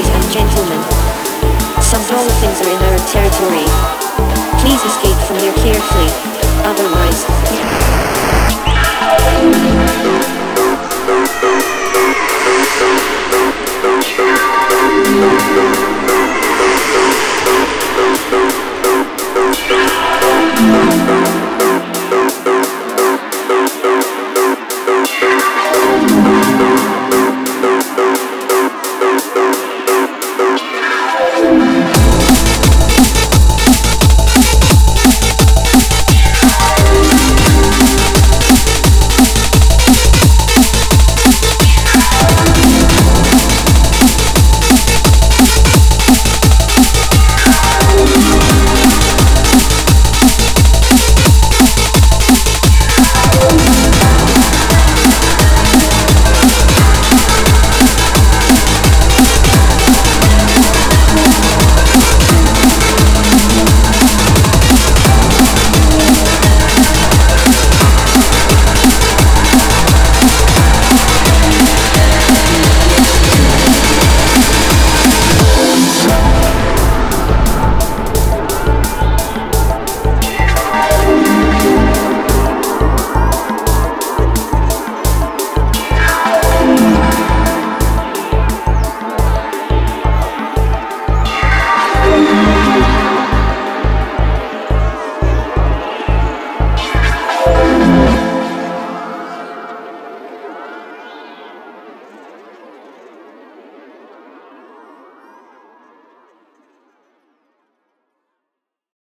ladies and gentlemen. Some dolphins are in our territory. Please escape from here carefully, otherwise